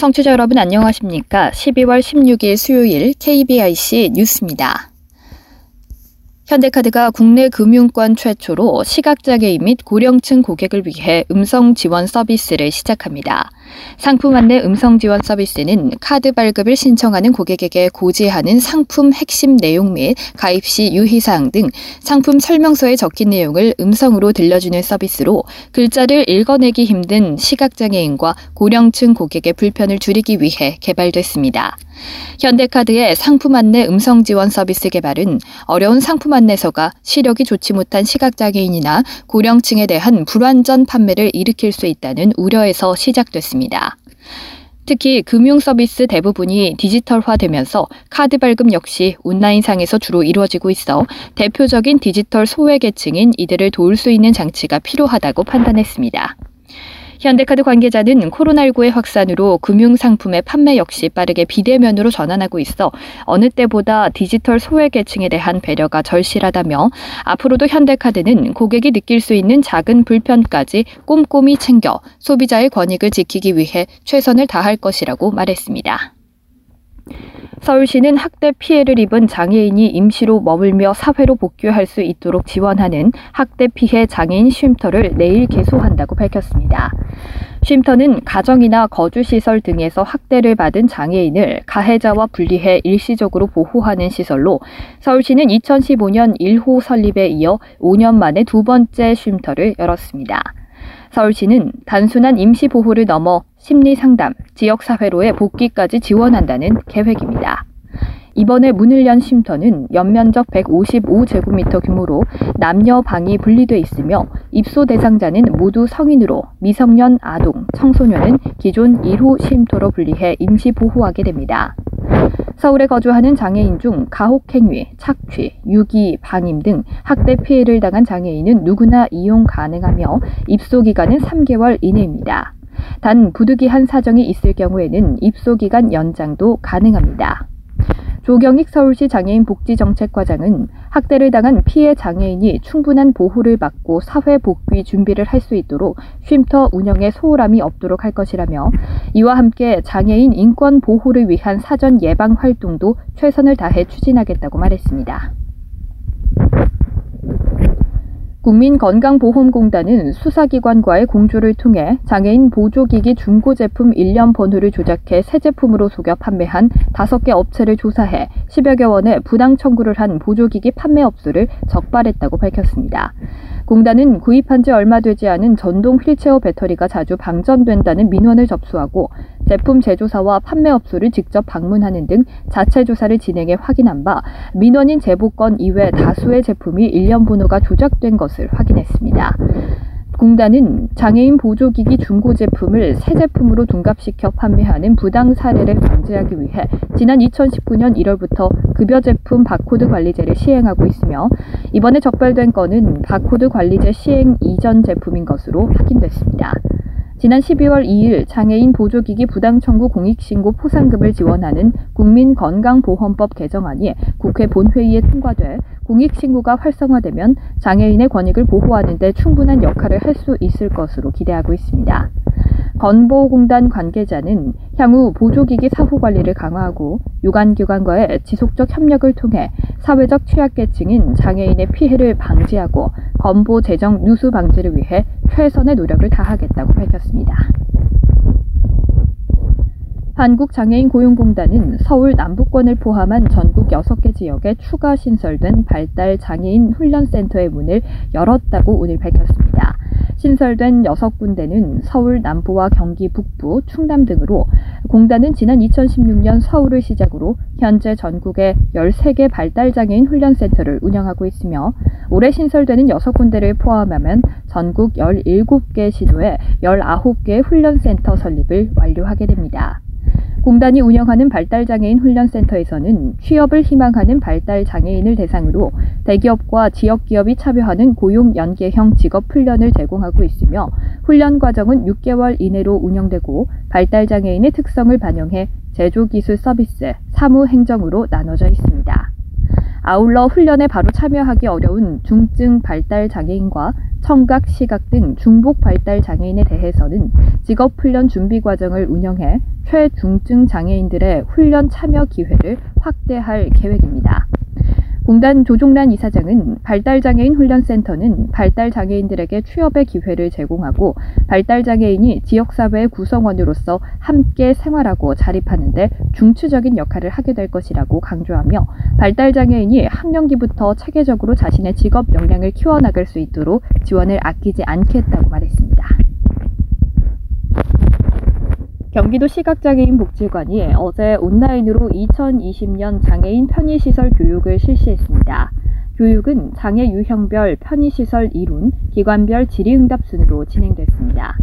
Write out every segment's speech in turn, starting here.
청취자 여러분 안녕하십니까? 12월 16일 수요일 KBIC 뉴스입니다. 현대카드가 국내 금융권 최초로 시각장애인 및 고령층 고객을 위해 음성 지원 서비스를 시작합니다. 상품 안내 음성 지원 서비스는 카드 발급을 신청하는 고객에게 고지하는 상품 핵심 내용 및 가입 시 유의사항 등 상품 설명서에 적힌 내용을 음성으로 들려주는 서비스로 글자를 읽어내기 힘든 시각장애인과 고령층 고객의 불편을 줄이기 위해 개발됐습니다. 현대카드의 상품 안내 음성 지원 서비스 개발은 어려운 상품 안내 서가 시력이 좋지 못한 시각장애인이나 고령층에 대한 불완전 판매를 일으킬 수 있다는 우려에서 시작됐습니다. 특히 금융 서비스 대부분이 디지털화되면서 카드 발급 역시 온라인상에서 주로 이루어지고 있어 대표적인 디지털 소외계층인 이들을 도울 수 있는 장치가 필요하다고 판단했습니다. 현대카드 관계자는 코로나19의 확산으로 금융상품의 판매 역시 빠르게 비대면으로 전환하고 있어 어느 때보다 디지털 소외계층에 대한 배려가 절실하다며 앞으로도 현대카드는 고객이 느낄 수 있는 작은 불편까지 꼼꼼히 챙겨 소비자의 권익을 지키기 위해 최선을 다할 것이라고 말했습니다. 서울시는 학대 피해를 입은 장애인이 임시로 머물며 사회로 복귀할 수 있도록 지원하는 학대 피해 장애인 쉼터를 내일 개소한다고 밝혔습니다. 쉼터는 가정이나 거주시설 등에서 학대를 받은 장애인을 가해자와 분리해 일시적으로 보호하는 시설로 서울시는 2015년 1호 설립에 이어 5년 만에 두 번째 쉼터를 열었습니다. 서울시는 단순한 임시 보호를 넘어 심리 상담, 지역 사회로의 복귀까지 지원한다는 계획입니다. 이번에 문을 연 쉼터는 연면적 155제곱미터 규모로 남녀 방이 분리돼 있으며 입소 대상자는 모두 성인으로 미성년 아동, 청소년은 기존 1호 쉼터로 분리해 임시 보호하게 됩니다. 서울에 거주하는 장애인 중 가혹행위, 착취, 유기, 방임 등 학대 피해를 당한 장애인은 누구나 이용 가능하며 입소 기간은 3개월 이내입니다. 단 부득이한 사정이 있을 경우에는 입소 기간 연장도 가능합니다. 조경익 서울시 장애인 복지정책과장은 학대를 당한 피해 장애인이 충분한 보호를 받고 사회 복귀 준비를 할 수 있도록 쉼터 운영에 소홀함이 없도록 할 것이라며 이와 함께 장애인 인권 보호를 위한 사전 예방 활동도 최선을 다해 추진하겠다고 말했습니다. 국민건강보험공단은 수사기관과의 공조를 통해 장애인 보조기기 중고 제품 1년 번호를 조작해 새 제품으로 속여 판매한 5개 업체를 조사해 10여 개 원의 부당 청구를 한 보조기기 판매 업소를 적발했다고 밝혔습니다. 공단은 구입한 지 얼마 되지 않은 전동 휠체어 배터리가 자주 방전된다는 민원을 접수하고 제품 제조사와 판매 업소를 직접 방문하는 등 자체 조사를 진행해 확인한 바 민원인 제보 건 이외 다수의 제품이 1년 번호가 조작된 것을 확인했습니다. 공단은 장애인 보조기기 중고 제품을 새 제품으로 둔갑시켜 판매하는 부당 사례를 방지하기 위해 지난 2019년 1월부터 급여 제품 바코드 관리제를 시행하고 있으며 이번에 적발된 건은 바코드 관리제 시행 이전 제품인 것으로 확인됐습니다. 지난 12월 2일 장애인 보조기기 부당 청구 공익신고 포상금을 지원하는 국민건강보험법 개정안이 국회 본회의에 통과돼 공익신고가 활성화되면 장애인의 권익을 보호하는 데 충분한 역할을 할 수 있을 것으로 기대하고 있습니다. 건보공단 관계자는 향후 보조기기 사후 관리를 강화하고 유관기관과의 지속적 협력을 통해 사회적 취약계층인 장애인의 피해를 방지하고 건보 재정 누수 방지를 위해 최선의 노력을 다하겠다고 밝혔습니다. 한국장애인 고용공단은 서울 남부권을 포함한 전국 6개 지역에 추가 신설된 발달 장애인 훈련센터의 문을 열었다고 오늘 밝혔습니다. 신설된 6군데는 서울 남부와 경기 북부, 충남 등으로 공단은 지난 2016년 서울을 시작으로 현재 전국에 13개 발달장애인 훈련센터를 운영하고 있으며 올해 신설되는 6군데를 포함하면 전국 17개 시도에 19개의 훈련센터 설립을 완료하게 됩니다. 공단이 운영하는 발달장애인 훈련센터에서는 취업을 희망하는 발달장애인을 대상으로 대기업과 지역기업이 참여하는 고용 연계형 직업 훈련을 제공하고 있으며 훈련 과정은 6개월 이내로 운영되고 발달장애인의 특성을 반영해 제조기술 서비스, 사무행정으로 나눠져 있습니다. 아울러 훈련에 바로 참여하기 어려운 중증 발달 장애인과 청각, 시각 등 중복 발달 장애인에 대해서는 직업 훈련 준비 과정을 운영해 최중증 장애인들의 훈련 참여 기회를 확대할 계획입니다. 공단 조종란 이사장은 발달장애인 훈련센터는 발달장애인들에게 취업의 기회를 제공하고 발달장애인이 지역사회의 구성원으로서 함께 생활하고 자립하는데 중추적인 역할을 하게 될 것이라고 강조하며 발달장애인이 학령기부터 체계적으로 자신의 직업 역량을 키워나갈 수 있도록 지원을 아끼지 않겠다고 말했습니다. 경기도 시각장애인 복지관이 어제 온라인으로 2020년 장애인 편의시설 교육을 실시했습니다. 교육은 장애 유형별 편의시설 이론, 기관별 질의응답 순으로 진행됐습니다.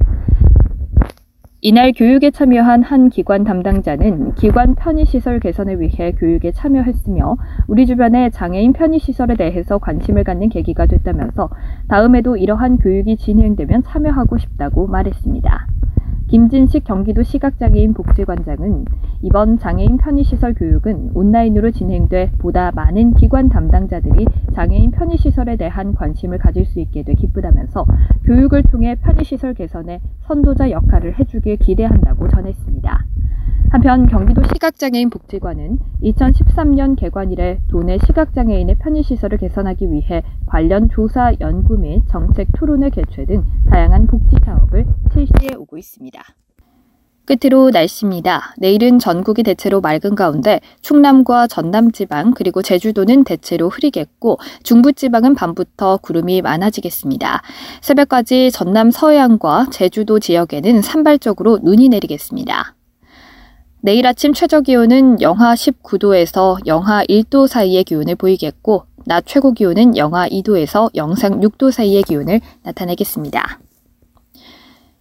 이날 교육에 참여한 한 기관 담당자는 기관 편의시설 개선을 위해 교육에 참여했으며 우리 주변의 장애인 편의시설에 대해서 관심을 갖는 계기가 됐다면서 다음에도 이러한 교육이 진행되면 참여하고 싶다고 말했습니다. 김진식 경기도 시각장애인 복지관장은 이번 장애인 편의시설 교육은 온라인으로 진행돼 보다 많은 기관 담당자들이 장애인 편의시설에 대한 관심을 가질 수 있게 돼 기쁘다면서 교육을 통해 편의시설 개선에 선도자 역할을 해주길 기대한다고 전했습니다. 한편 경기도 시각장애인 복지관은 2013년 개관 이래 도내 시각장애인의 편의시설을 개선하기 위해 관련 조사, 연구 및 정책 토론회 개최 등 다양한 복지 사업을 실시해 오고 있습니다. 끝으로 날씨입니다. 내일은 전국이 대체로 맑은 가운데 충남과 전남 지방 그리고 제주도는 대체로 흐리겠고 중부 지방은 밤부터 구름이 많아지겠습니다. 새벽까지 전남 서해안과 제주도 지역에는 산발적으로 눈이 내리겠습니다. 내일 아침 최저 기온은 영하 19도에서 영하 1도 사이의 기온을 보이겠고, 낮 최고 기온은 영하 2도에서 영상 6도 사이의 기온을 나타내겠습니다.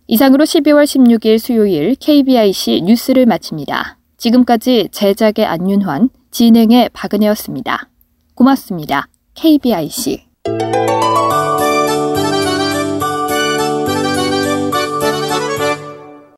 이상으로 12월 16일 수요일 KBIC 뉴스를 마칩니다. 지금까지 제작의 안윤환, 진행의 박은혜였습니다. 고맙습니다. KBIC.